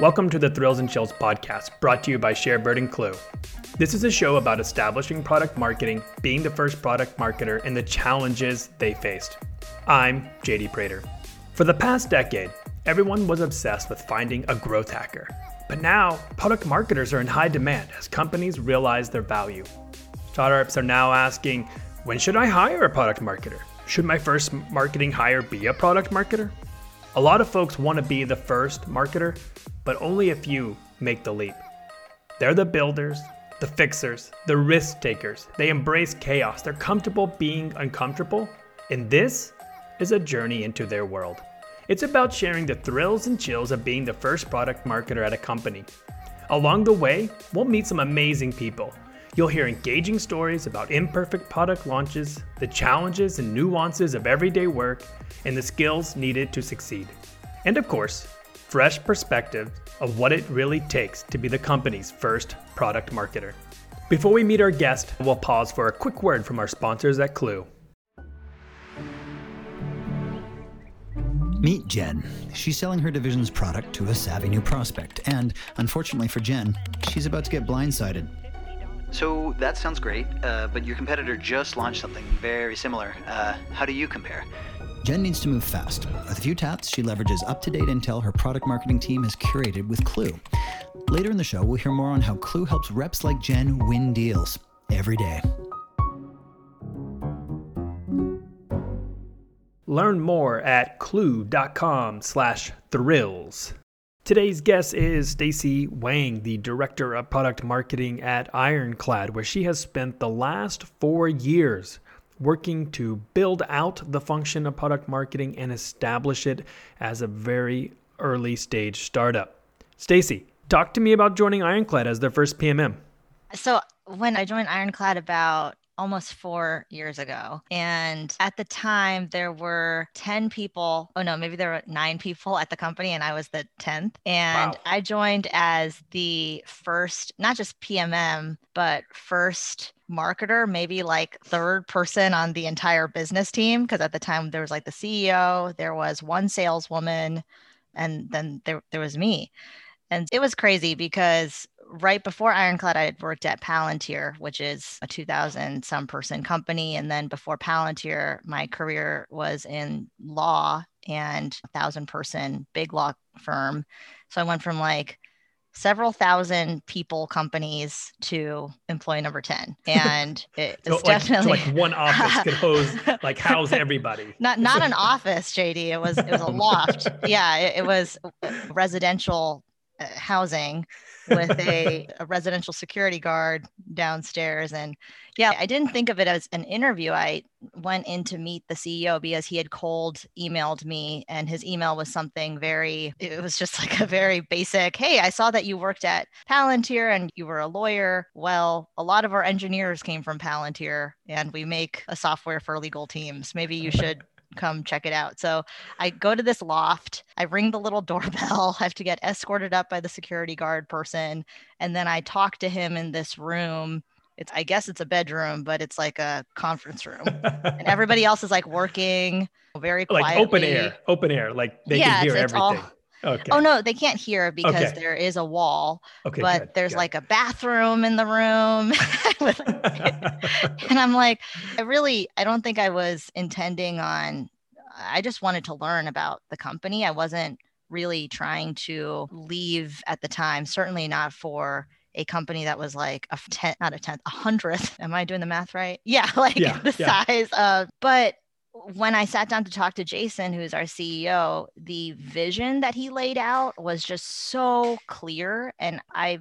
Welcome to the Thrills and Chills podcast, brought to you by Sharebird and Klue. This is a show about establishing product marketing, being the first product marketer, and the challenges they faced. I'm JD Prater. For the past decade, everyone was obsessed with finding a growth hacker. But now, product marketers are in high demand as companies realize their value. Startups are now asking, when should I hire a product marketer? Should my first marketing hire be a product marketer? A lot of folks want to be the first marketer, but only a few make the leap. They're the builders, the fixers, the risk takers. They embrace chaos. They're comfortable being uncomfortable. And this is a journey into their world. It's about sharing the thrills and chills of being the first product marketer at a company. Along the way, we'll meet some amazing people You'll hear engaging stories about imperfect product launches, the challenges and nuances of everyday work, and the skills needed to succeed. And of course, fresh perspectives of what it really takes to be the company's first product marketer. Before we meet our guest, we'll pause for a quick word from our sponsors at Klue. Meet Jen. She's selling her division's product to a savvy new prospect, and unfortunately for Jen, she's about to get blindsided. So that sounds great, uh, but your competitor just launched something very similar. Uh, how do you compare? Jen needs to move fast. With a few taps, she leverages up to date intel her product marketing team has curated with Klue. Later in the show, we'll hear more on how Klue helps reps like Jen win deals every day. Learn more at klue.com slash thrills. Today's guest is Stacy Wang, the Director of Product Marketing at Ironclad, where she has spent the last four years working to build out the function of product marketing and establish it as a very early stage startup. Stacy, talk to me about joining Ironclad as their first PMM. So, when I joined Ironclad about almost four years ago. And at the time, there were 10 people. Oh, no, maybe there were nine people at the company, and I was the 10th. And wow. I joined as the first, not just PMM, but first marketer, maybe like third person on the entire business team. Because at the time, there was like the CEO, there was one saleswoman, and then there, there was me. And it was crazy because right before Ironclad, I had worked at Palantir, which is a 2000 some person company. And then before Palantir, my career was in law and a thousand person big law firm. So I went from like several thousand people companies to employee number 10 and it's so like, definitely so like one office could hose like house everybody not not an office jd it was it was a loft yeah it, it was residential Uh, housing with a, a, residential security guard downstairs. And yeah, I didn't think of it as an interview. I went in to meet the CEO because he had cold emailed me, and his email was something very, it was just like a very basic Hey, I saw that you worked at Palantir and you were a lawyer. Well, a lot of our engineers came from Palantir, and we make a software for legal teams. Maybe you should come check it out. So I go to this loft, I ring the little doorbell, I have to get escorted up by the security guard person. And then I talk to him in this room. It's, I guess it's a bedroom, but it's like a conference room. and everybody else is like working very quietly. Like open air, open air. Like they yeah, can hear it's, it's everything. All, Okay. Oh no, they can't hear because okay. there is a wall. Okay. But good, there's good. like a bathroom in the room. and I'm like, I really I don't think I was intending on I just wanted to learn about the company. I wasn't really trying to leave at the time, certainly not for a company that was like a tenth, not a tenth, a hundredth. Am I doing the math right? Yeah, like yeah, the yeah. size of, but when I sat down to talk to Jason, who's our CEO, the vision that he laid out was just so clear. And I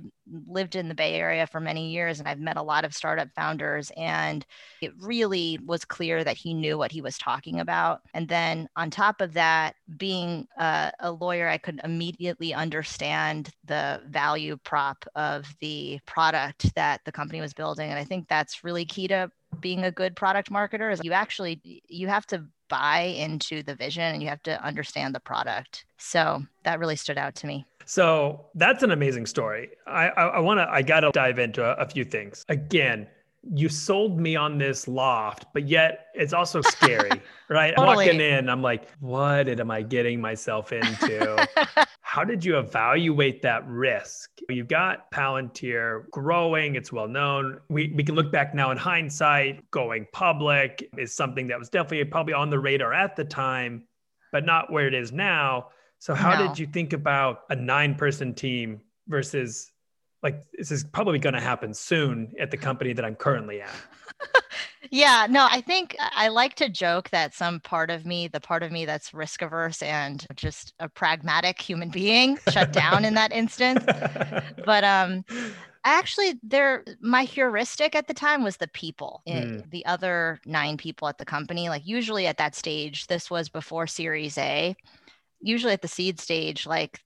lived in the Bay Area for many years and I've met a lot of startup founders, and it really was clear that he knew what he was talking about. And then on top of that, being a, a lawyer, I could immediately understand the value prop of the product that the company was building. And I think that's really key to being a good product marketer is you actually you have to buy into the vision and you have to understand the product so that really stood out to me so that's an amazing story i i, I want to i gotta dive into a, a few things again you sold me on this loft, but yet it's also scary, right? totally. I'm walking in, I'm like, what am I getting myself into? how did you evaluate that risk? You've got Palantir growing, it's well known. We, we can look back now in hindsight, going public is something that was definitely probably on the radar at the time, but not where it is now. So, how No. did you think about a nine person team versus like this is probably going to happen soon at the company that I'm currently at? Yeah, no, I think I I like to joke that some part of me, the part of me that's risk averse and just a pragmatic human being, shut down in that instance. But um actually there my heuristic at the time was the people Hmm. the other nine people at the company like usually at that stage this was before series a usually at the seed stage like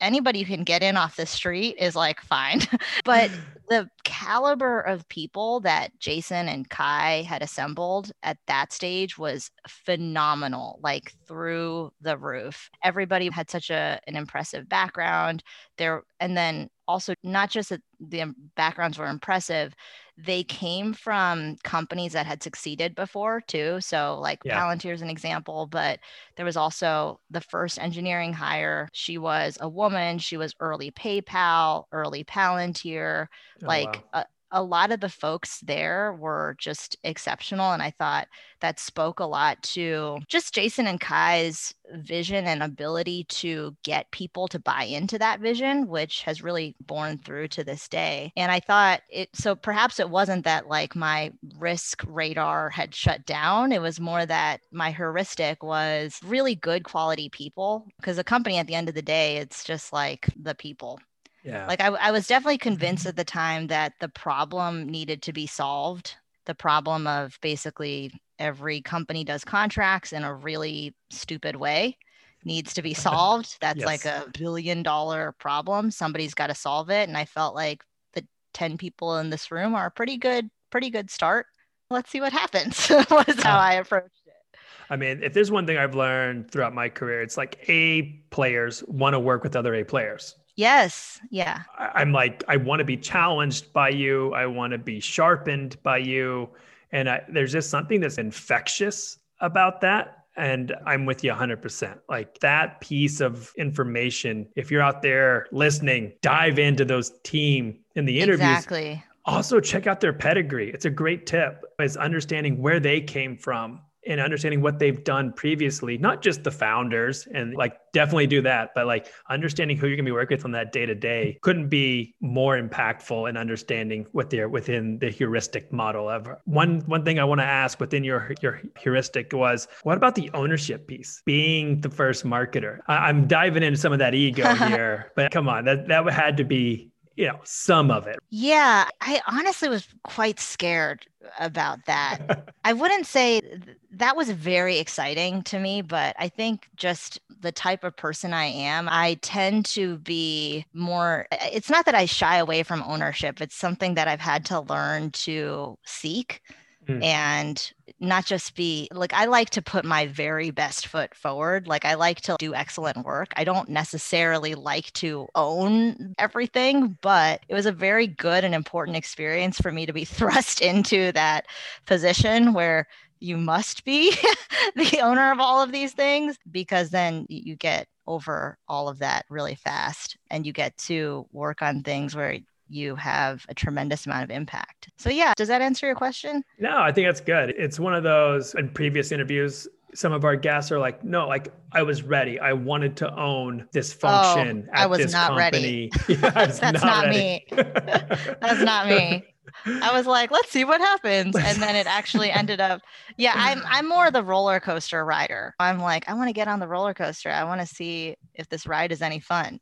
anybody who can get in off the street is like fine but the caliber of people that Jason and Cai had assembled at that stage was phenomenal, like through the roof. Everybody had such a an impressive background there, and then also not just that the um, backgrounds were impressive, they came from companies that had succeeded before too. So like Yeah. Palantir is an example, but there was also the first engineering hire. She was a woman. She was early PayPal, early Palantir Oh, like wow. a, a lot of the folks there were just exceptional and i thought that spoke a lot to just jason and Cai's vision and ability to get people to buy into that vision which has really borne through to this day. And i thought it so perhaps it wasn't that like my risk radar had shut down. It was more that my heuristic was really good quality people because a company at the end of the day it's just like the people yeah. like I, I was definitely convinced at the time that the problem needed to be solved. The problem of basically every company does contracts in a really stupid way needs to be solved. That's like a billion dollar problem. Somebody's got to solve it. And i felt like the 10 people in this room are a pretty good pretty good start. Let's see what happens was how Uh, i approached it. I mean, if there's one thing I've learned throughout my career, it's like A players want to work with other A players. Yes yeah I- I'm like, I want to be challenged by you. I want to be sharpened by you. And I, there's just something that's infectious about that. And I'm with you 100%. Like that piece of information, if you're out there listening, dive into those team in the interviews. exactly Also, check out their pedigree. It's a great tip is understanding where they came from and understanding what they've done previously, not just the founders and like definitely do that, but like understanding who you're gonna be working with on that day to day couldn't be more impactful in understanding what they're within the heuristic model of one one thing I want to ask within your your heuristic was what about the ownership piece? Being the first marketer. I, I'm diving into some of that ego here, but come on, that that had to be you know some of it Yeah, I honestly was quite scared about that. I wouldn't say that was very exciting to me, but I think just the type of person I am, I tend to be more. It's not that I shy away from ownership, it's something that I've had to learn to seek. Hmm. And not just be like, I like to put my very best foot forward. Like, I like to do excellent work. I don't necessarily like to own everything, but it was a very good and important experience for me to be thrust into that position where you must be the owner of all of these things because then you get over all of that really fast and you get to work on things where you have a tremendous amount of impact. So yeah, does that answer your question? No, I think that's good. It's one of those in previous interviews. Some of our guests are like, no, like I was ready. I wanted to own this oh, function Oh, I at was this not company. ready. Yeah, I was That's not ready. That's not me. I was like, let's see what happens. And then it actually ended up, yeah, I'm I'm more the roller coaster rider. I'm like, I want to get on the roller coaster. I want to see if this ride is any fun.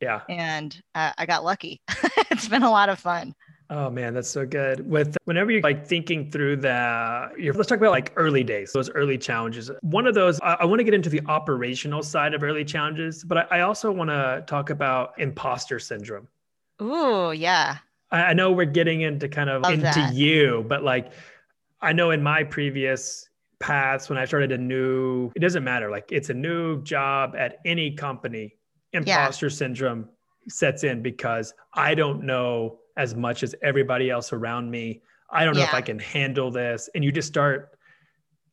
yeah. And uh, I got lucky. it's been a lot of fun. Oh man, that's so good. With whenever you're like thinking through the, you're, let's talk about like early days, those early challenges. One of those, I, I want to get into the operational side of early challenges, but I, I also want to talk about imposter syndrome. Ooh, yeah. I, I know we're getting into kind of Love into that. you, but like I know in my previous paths when I started a new, it doesn't matter. Like it's a new job at any company, imposter syndrome sets in because I don't know as much as everybody else around me. I don't know if I can handle this. And you just start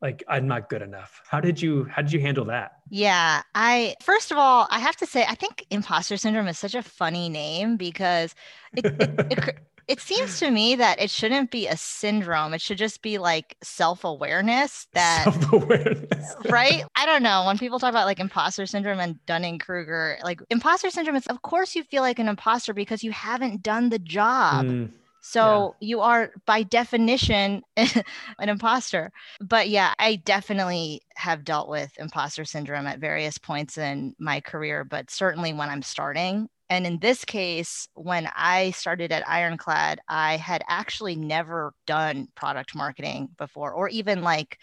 like I'm not good enough. How did you how did you handle that? Yeah, I first of all, I have to say I think imposter syndrome is such a funny name because it, it, it it seems to me that it shouldn't be a syndrome. It should just be like self-awareness that self-awareness. right? I don't know. When people talk about like imposter syndrome and Dunning-Kruger, like imposter syndrome is of course you feel like an imposter because you haven't done the job. Mm. So yeah. you are by definition an imposter. But yeah, I definitely have dealt with imposter syndrome at various points in my career, but certainly when I'm starting, and in this case, when I started at Ironclad, I had actually never done product marketing before, or even like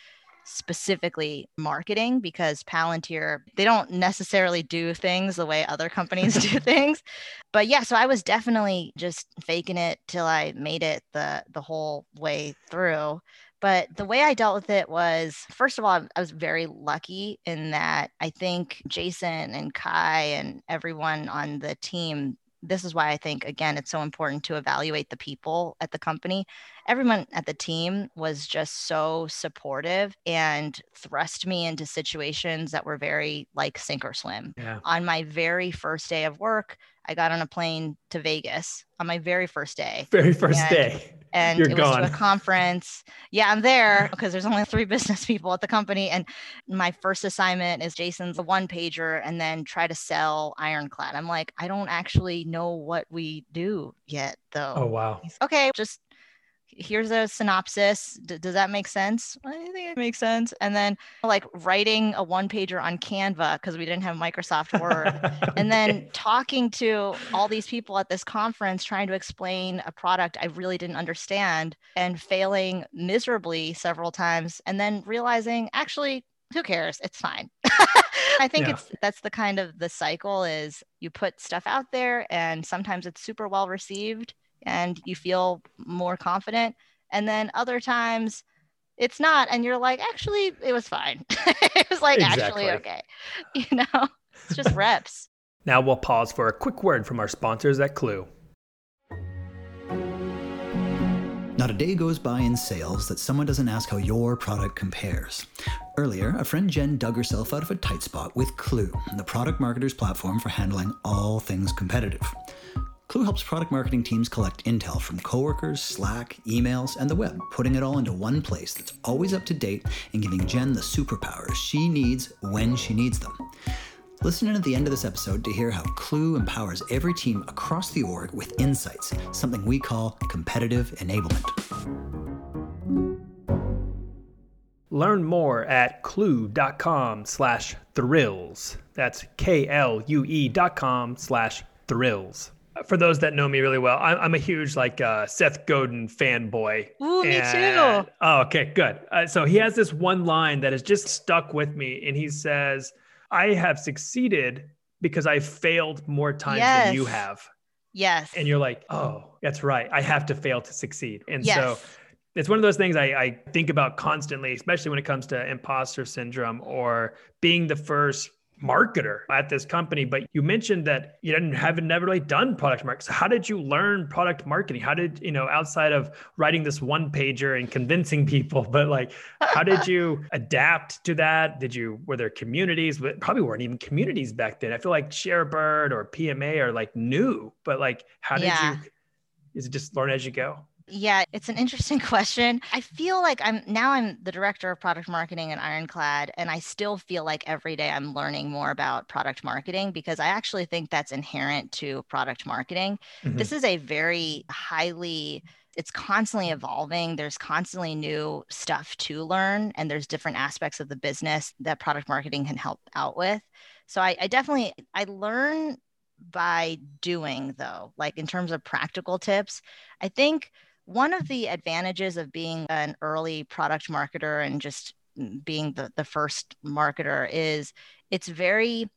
specifically marketing because Palantir, they don't necessarily do things the way other companies do things. But yeah, so I was definitely just faking it till I made it the the whole way through. But the way I dealt with it was, first of all, I was very lucky in that I think Jason and Cai and everyone on the team, this is why I think, again, it's so important to evaluate the people at the company. Everyone at the team was just so supportive and thrust me into situations that were very like sink or swim. Yeah. On my very first day of work, I got on a plane to Vegas on my very first day. Very first day. And You're it gone. was to a conference. Yeah, I'm there because there's only three business people at the company. And my first assignment is Jason's a one pager and then try to sell Ironclad. I'm like, I don't actually know what we do yet, though. Oh, wow. Okay, just here's a synopsis. D- does that make sense? I think it makes sense. And then like writing a one pager on Canva because we didn't have Microsoft Word. and then talking to all these people at this conference trying to explain a product I really didn't understand and failing miserably several times. And then realizing actually, who cares? It's fine. I think yeah. it's that's the kind of the cycle is you put stuff out there and sometimes it's super well received and you feel more confident. And then other times it's not. And you're like, actually, it was fine. it was like exactly. actually okay. You know, it's just reps. Now we'll pause for a quick word from our sponsors at Klue. Not a day goes by in sales that someone doesn't ask how your product compares. Earlier, a friend Jen dug herself out of a tight spot with Klue, the product marketer's platform for handling all things competitive. Klue helps product marketing teams collect intel from coworkers, Slack, emails, and the web, putting it all into one place that's always up to date and giving Jen the superpowers she needs when she needs them. Listen in at the end of this episode to hear how Klue empowers every team across the org with insights, something we call competitive enablement. Learn more at klue.com slash thrills. That's K-L-U-E dot com slash thrills for those that know me really well, I'm, I'm a huge like uh, Seth Godin fanboy. Ooh, and, me too. Oh, okay, good. Uh, so he has this one line that has just stuck with me, and he says, "I have succeeded because I failed more times yes. than you have." Yes. And you're like, "Oh, that's right. I have to fail to succeed." And yes. so it's one of those things I, I think about constantly, especially when it comes to imposter syndrome or being the first marketer at this company, but you mentioned that you didn't have never really done product marketing. So how did you learn product marketing? How did you know outside of writing this one pager and convincing people, but like how did you adapt to that? Did you were there communities? But probably weren't even communities back then. I feel like ShareBird or PMA are like new, but like how did yeah. you? Is it just learn as you go? Yeah, it's an interesting question. I feel like I'm now I'm the director of product marketing at Ironclad, and I still feel like every day I'm learning more about product marketing because I actually think that's inherent to product marketing. Mm-hmm. This is a very highly it's constantly evolving. There's constantly new stuff to learn, and there's different aspects of the business that product marketing can help out with. So I, I definitely I learn by doing though, like in terms of practical tips. I think one of the advantages of being an early product marketer and just mm, being the, the first marketer is it's very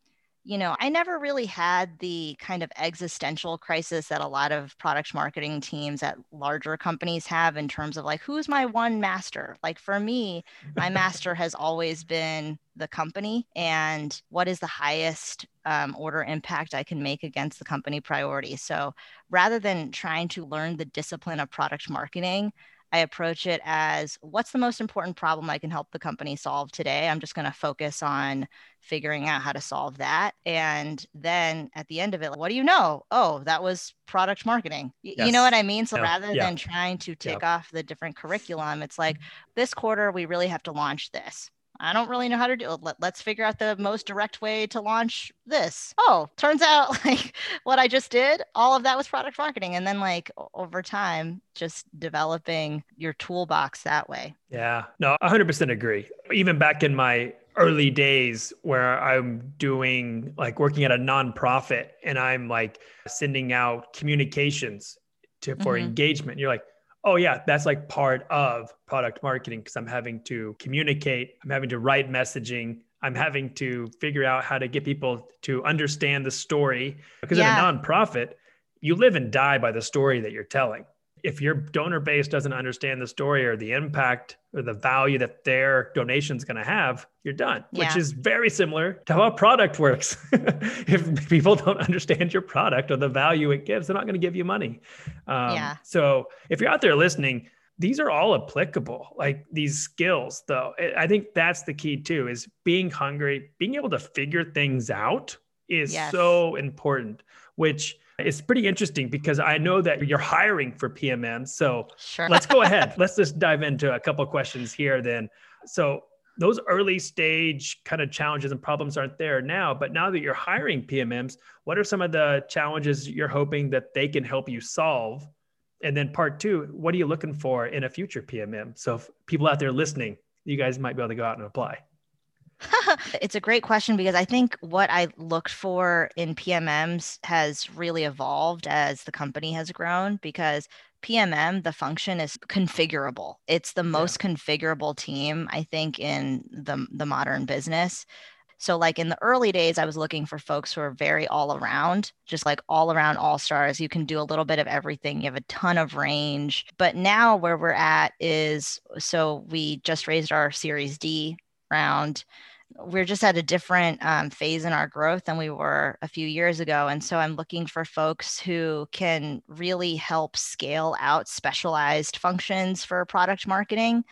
you know, I never really had the kind of existential crisis that a lot of product marketing teams at larger companies have in terms of like, who's my one master? Like for me, my master has always been the company and what is the highest um, order impact I can make against the company priority. So rather than trying to learn the discipline of product marketing, I approach it as what's the most important problem I can help the company solve today? I'm just going to focus on figuring out how to solve that. And then at the end of it, what do you know? Oh, that was product marketing. Y- yes. You know what I mean? So yeah. rather yeah. than trying to tick yeah. off the different curriculum, it's like mm-hmm. this quarter, we really have to launch this. I don't really know how to do it. Let, let's figure out the most direct way to launch this. Oh, turns out like what I just did, all of that was product marketing. And then like over time, just developing your toolbox that way. Yeah, no, 100% agree. Even back in my early days where I'm doing like working at a nonprofit and I'm like sending out communications to for mm-hmm. engagement. You're like, oh yeah that's like part of product marketing because i'm having to communicate i'm having to write messaging i'm having to figure out how to get people to understand the story because yeah. in a nonprofit you live and die by the story that you're telling if your donor base doesn't understand the story or the impact or the value that their donation is going to have, you're done, yeah. which is very similar to how a product works. if people don't understand your product or the value it gives, they're not going to give you money. Um, yeah. So if you're out there listening, these are all applicable like these skills though i think that's the key too is being hungry being able to figure things out is yes. so important which it's pretty interesting because I know that you're hiring for PMM. So sure. let's go ahead. let's just dive into a couple questions here then. So those early stage kind of challenges and problems aren't there now, but now that you're hiring PMMs, what are some of the challenges you're hoping that they can help you solve? And then part two, what are you looking for in a future PMM? So if people out there listening, you guys might be able to go out and apply. it's a great question because I think what I looked for in PMMs has really evolved as the company has grown because PMM, the function is configurable. It's the most yeah. configurable team, I think, in the, the modern business. So, like in the early days, I was looking for folks who are very all around, just like all around all stars. You can do a little bit of everything, you have a ton of range. But now, where we're at is so we just raised our Series D round we're just at a different um, phase in our growth than we were a few years ago. And so I'm looking for folks who can really help scale out specialized functions for product marketing.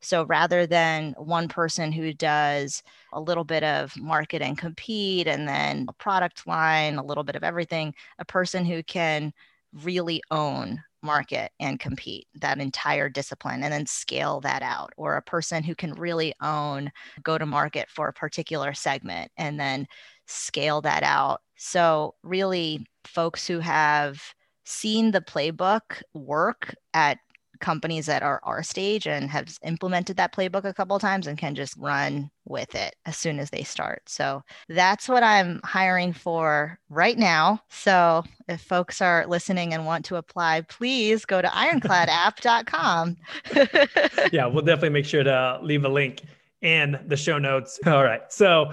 So rather than one person who does a little bit of market and compete and then a product line, a little bit of everything, a person who can really own market and compete that entire discipline and then scale that out or a person who can really own go to market for a particular segment and then scale that out. So really folks who have seen the playbook work at companies that are our stage and have implemented that playbook a couple times and can just run with it as soon as they start. So that's what I'm hiring for right now. So if folks are listening and want to apply, please go to ironcladapp.com. yeah, we'll definitely make sure to leave a link in the show notes. All right. So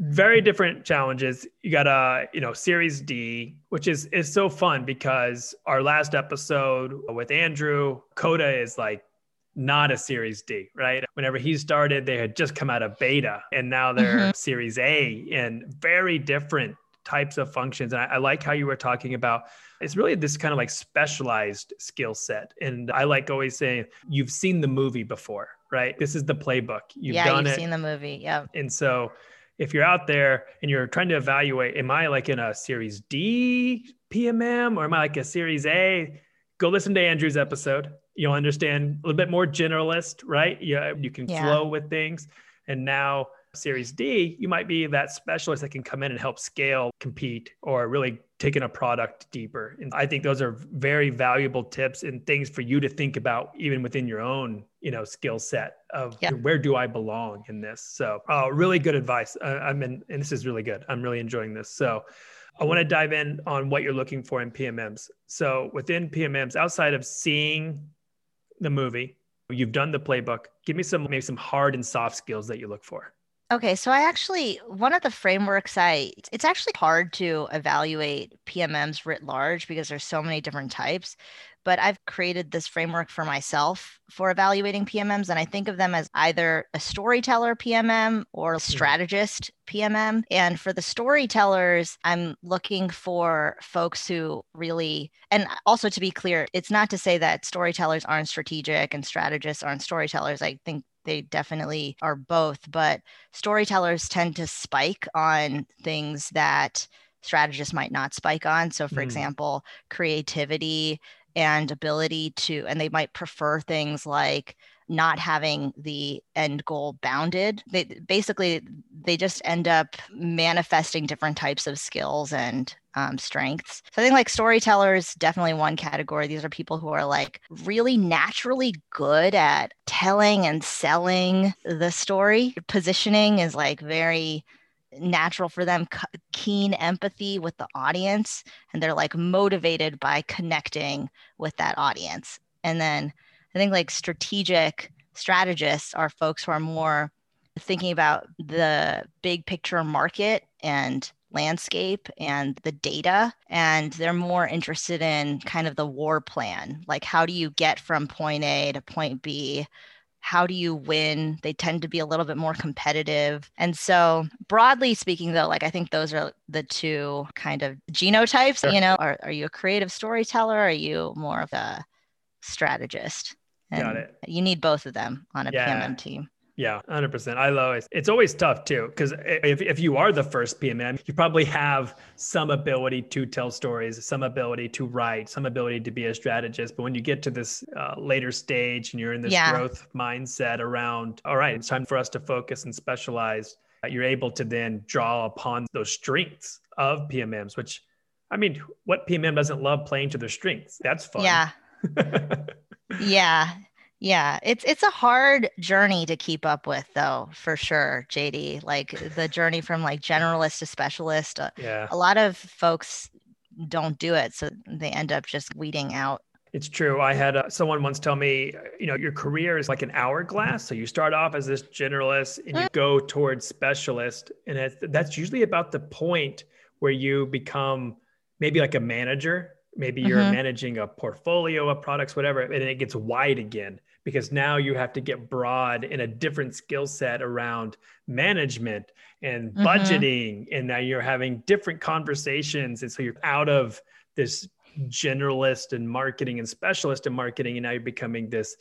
very different challenges. You got a, you know, Series D, which is is so fun because our last episode with Andrew, Coda is like not a Series D, right? Whenever he started, they had just come out of beta and now they're mm-hmm. Series A and very different types of functions. And I, I like how you were talking about it's really this kind of like specialized skill set. And I like always saying, you've seen the movie before, right? This is the playbook. You've yeah, done you've it. seen the movie. Yeah. And so if you're out there and you're trying to evaluate, am I like in a series D PMM or am I like a series A? Go listen to Andrew's episode. You'll understand a little bit more generalist, right? You, you can yeah. flow with things. And now Series D, you might be that specialist that can come in and help scale, compete, or really taking a product deeper. And I think those are very valuable tips and things for you to think about even within your own, you know, skill set of yeah. where do I belong in this. So, uh, really good advice. Uh, I'm in, and this is really good. I'm really enjoying this. So, I want to dive in on what you're looking for in PMMs. So, within PMMs, outside of seeing the movie, you've done the playbook. Give me some maybe some hard and soft skills that you look for. Okay, so I actually one of the frameworks I it's actually hard to evaluate PMMs writ large because there's so many different types, but I've created this framework for myself for evaluating PMMs and I think of them as either a storyteller PMM or a mm-hmm. strategist PMM. And for the storytellers, I'm looking for folks who really and also to be clear, it's not to say that storytellers aren't strategic and strategists aren't storytellers. I think they definitely are both, but storytellers tend to spike on things that strategists might not spike on. So, for mm. example, creativity and ability to, and they might prefer things like not having the end goal bounded. They basically they just end up manifesting different types of skills and um, strengths. So I think like storytellers definitely one category. These are people who are like really naturally good at telling and selling the story. Positioning is like very natural for them keen empathy with the audience and they're like motivated by connecting with that audience and then I think like strategic strategists are folks who are more thinking about the big picture market and landscape and the data and they're more interested in kind of the war plan. Like how do you get from point a to point b? How do you win? They tend to be a little bit more competitive. And so broadly speaking though like i think those are the two kind of genotypes sure. you know? Are, are you a creative storyteller? Are you more of a strategist and Got it. You need both of them on a yeah. PMM team. Yeah, 100%. I always, it's always tough too, because if, if you are the first PMM, you probably have some ability to tell stories, some ability to write, some ability to be a strategist. But when you get to this uh, later stage and you're in this yeah. growth mindset around, all right, it's time for us to focus and specialize, uh, you're able to then draw upon those strengths of PMMs, which, I mean, what PMM doesn't love playing to their strengths? That's fun. Yeah. yeah yeah it's it's a hard journey to keep up with though for sure jd like the journey from like generalist to specialist uh, yeah a lot of folks don't do it so they end up just weeding out it's true. I had uh, someone once tell me, you know, your career is like an hourglass. So you start off as this generalist and you mm. go towards specialist. And that's usually about the point where you become maybe like a manager maybe you're mm-hmm. managing a portfolio of products whatever and it gets wide again because now you have to get broad in a different skill set around management and mm-hmm. budgeting and now you're having different conversations and so you're out of this generalist and marketing and specialist in marketing and now you're becoming this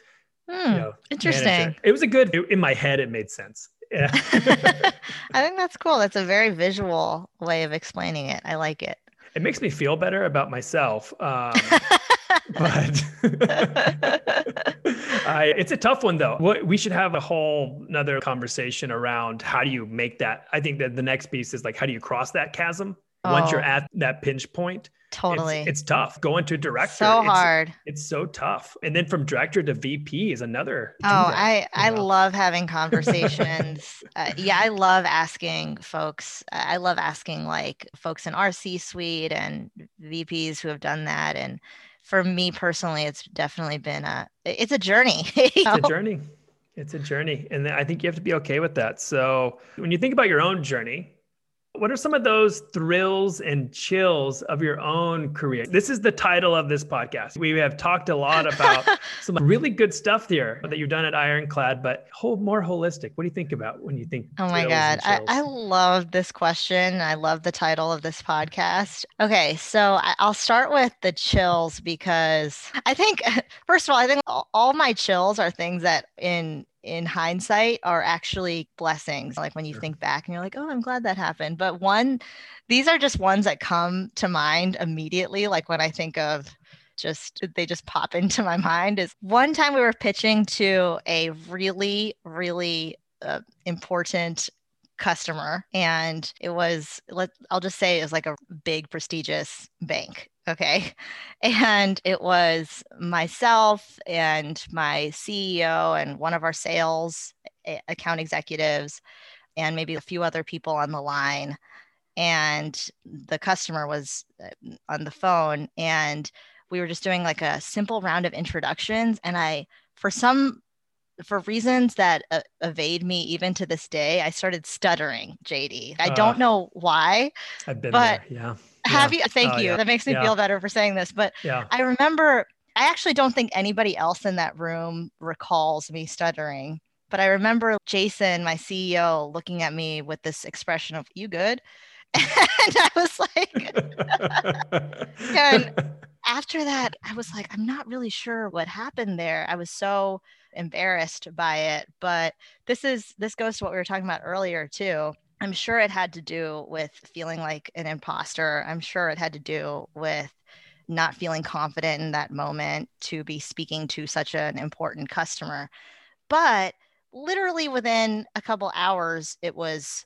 you know, interesting manager. it was a good in my head it made sense yeah i think that's cool that's a very visual way of explaining it i like it it makes me feel better about myself. Um, but I, it's a tough one though. We should have a whole another conversation around how do you make that. I think that the next piece is like how do you cross that chasm oh. once you're oh. at that pinch point. Totally. It's, it's, tough going to director. So it's, hard. It's so tough. And then from director to VP is another. Oh, I, I love having conversations. uh, yeah, I love asking folks. I love asking like folks in our C suite and VPs who have done that. And for me personally, it's definitely been a, it's a journey. it's know? a journey. It's a journey. And I think you have to be okay with that. So when you think about your own journey, what are some of those thrills and chills of your own career? This is the title of this podcast. We have talked a lot about some really good stuff here that you've done at Ironclad, but whole, more holistic. What do you think about when you think? Oh my God. I, I love this question. I love the title of this podcast. Okay. So I'll start with the chills because I think, first of all, I think all my chills are things that in in hindsight are actually blessings. Like when you sure. think back and you're like, oh, I'm glad that happened. But one, these are just ones that come to mind immediately. Like when I think of just, they just pop into my mind is one time we were pitching to a really, really uh, important customer and it was let I'll just say it was like a big prestigious bank okay and it was myself and my CEO and one of our sales account executives and maybe a few other people on the line and the customer was uh, on the phone and we were just doing like a simple round of introductions and I for some for reasons that uh, evade me even to this day, I started stuttering, JD. I don't Uh, know why. I've been but there. Yeah. Have Yeah. you? Uh, Thank Oh, you. yeah. That makes me Yeah. feel better for saying this. But Yeah. I remember, I actually don't think anybody else in that room recalls me stuttering. But I remember Jason, my CEO, looking at me with this expression of, You good? And I was like, and after that, I was like, I'm not really sure what happened there. I was so embarrassed by it. But this is this goes to what we were talking about earlier too. I'm sure it had to do with feeling like an imposter. I'm sure it had to do with not feeling confident in that moment to be speaking to such an important customer. But literally within a couple hours, it was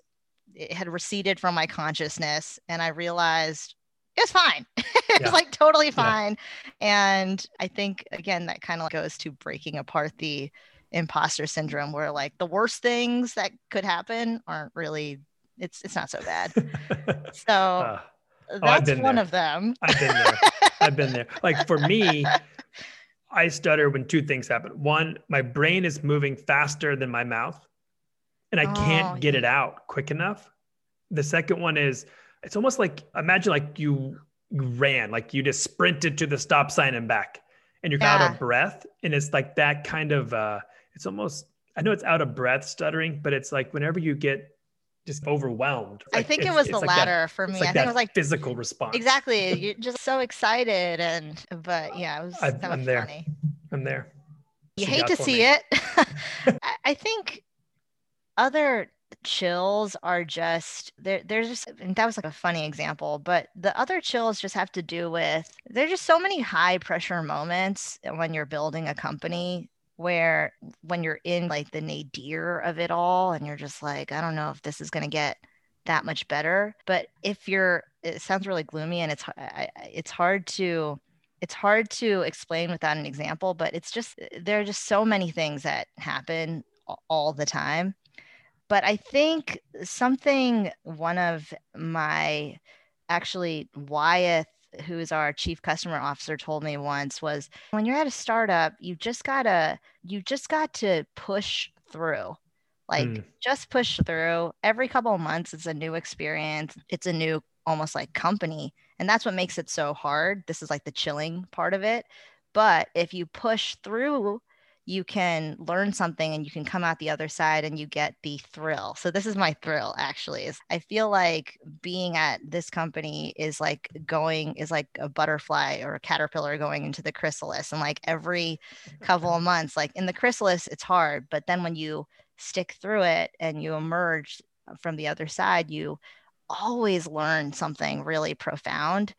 it had receded from my consciousness and I realized it's fine. it's Yeah. like totally Yeah. fine. And I think again that kind of goes to breaking apart the imposter syndrome where like the worst things that could happen aren't really it's it's not so bad. So Uh, I've one there. of them. I've been there. I've been there. Like for me, I stutter when two things happen. One, my brain is moving faster than my mouth, and I Oh, can't get it out quick enough. The second one is it's almost like imagine like you ran, like you just sprinted to the stop sign and back, and you're out of breath. And it's like that kind of uh it's almost I know it's out of breath stuttering, but it's like whenever you get just overwhelmed. I think it was the like that- latter for me. like I think it was like physical response. exactly. You're just so excited and but yeah, it was I've- that I'm there. funny. I'm there. You hate to see me. it. I- I think other chills are just there there's just and that was like a funny example but the other chills just have to do with there's just so many high pressure moments when you're building a company where when you're in like the nadir of it all and you're just like i don't know if this is going to get that much better. But if you're it sounds really gloomy and it's it's hard to it's hard to explain without an example but it's just there are just so many things that happen all the time. But i think something one of my actually wyeth who's our chief customer officer told me once was when you're at a startup you just gotta you just got to push through like Mm. just push through. Every couple of months it's a new experience. It's a new almost like company. And that's what makes it so hard. This is like the chilling part of it. But if you push through you can learn something and you can come out the other side and you get the thrill. So this is my thrill actually is i feel like being at this company is like going is like a butterfly or a caterpillar going into the chrysalis. And like every couple of months like in the chrysalis it's hard but then when you stick through it and you emerge from the other side you always learn something really profound.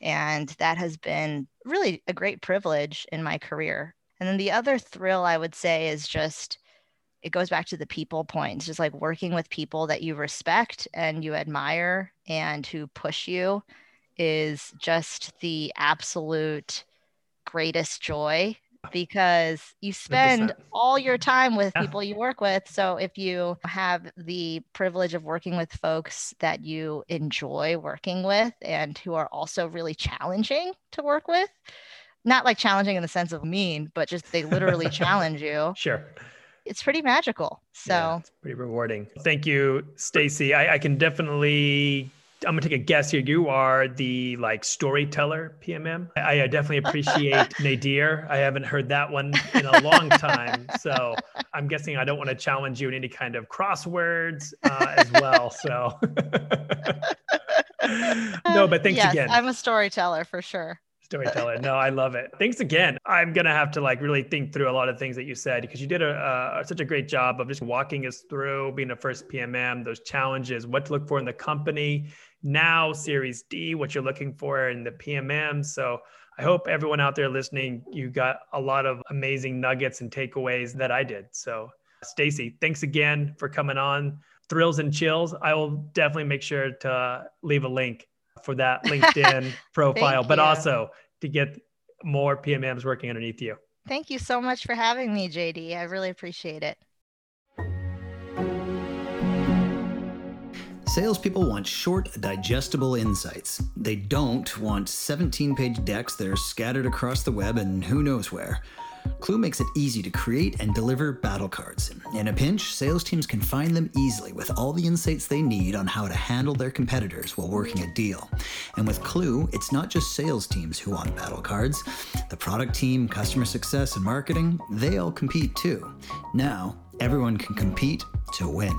And that has been really a great privilege in my career and then the other thrill i would say is just it goes back to the people point it's just like working with people that you respect and you admire and who push you is just the absolute greatest joy because you spend 100%. all your time with people you work with. So if you have the privilege of working with folks that you enjoy working with and who are also really challenging to work with, not like challenging in the sense of mean, but just they literally challenge you, Sure. it's pretty magical. So Yeah, it's pretty rewarding. Thank you, Stacy. I, I can definitely. I'm gonna take a guess here. You are the like storyteller PMM. I, I definitely appreciate Nadir. I haven't heard that one in a long time, so I'm guessing I don't want to challenge you in any kind of crosswords uh, as well. So no, but thanks yes, again. I'm a storyteller for sure. Storyteller. No i love it. Thanks again. I'm gonna have to like really think through a lot of things that you said because you did a, uh, such a great job of just walking us through being a first pmm those challenges what to look for in the company now series d what you're looking for in the pmm so i hope everyone out there listening you got a lot of amazing nuggets and takeaways that i did. So stacy thanks again for coming on. Thrills and chills. I will definitely make sure to leave a link for that linkedin profile but also to get more PMMs working underneath you. Thank you so much for having me, JD. I really appreciate it. Salespeople want short, digestible insights. They don't want 17 page decks that are scattered across the web and who knows where. Klue makes it easy to create and deliver battle cards. In a pinch, sales teams can find them easily with all the insights they need on how to handle their competitors while working a deal. And with Klue, it's not just sales teams who want battle cards. The product team, customer success, and marketing, they all compete too. Now, everyone can compete to win.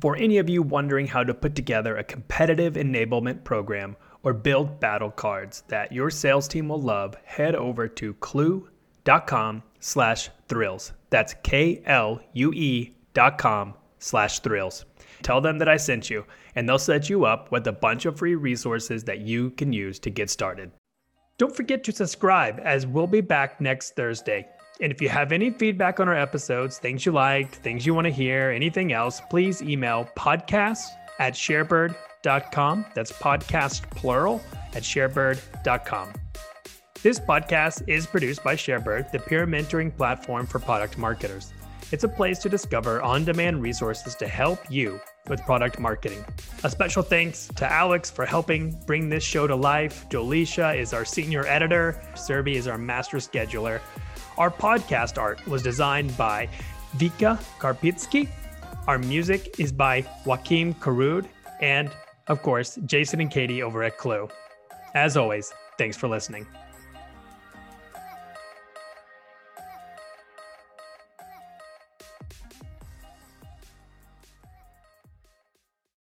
For any of you wondering how to put together a competitive enablement program or build battle cards that your sales team will love, head over to klue.com slash thrills. That's K-L-U-E dot com slash thrills. Tell them that I sent you, and they'll set you up with a bunch of free resources that you can use to get started. Don't forget to subscribe, as we'll be back next Thursday. And if you have any feedback on our episodes, things you liked, things you want to hear, anything else, please email podcast at sharebird.com. That's podcast plural at sharebird.com. This podcast is produced by Sharebird, the peer mentoring platform for product marketers. It's a place to discover on demand resources to help you with product marketing. A special thanks to Alex for helping bring this show to life. Jolisha is our senior editor, Serby is our master scheduler. Our podcast art was designed by Vika Karpitsky. Our music is by Joakim Karud, and of course, Jason and Katie over at Klue. As always, thanks for listening.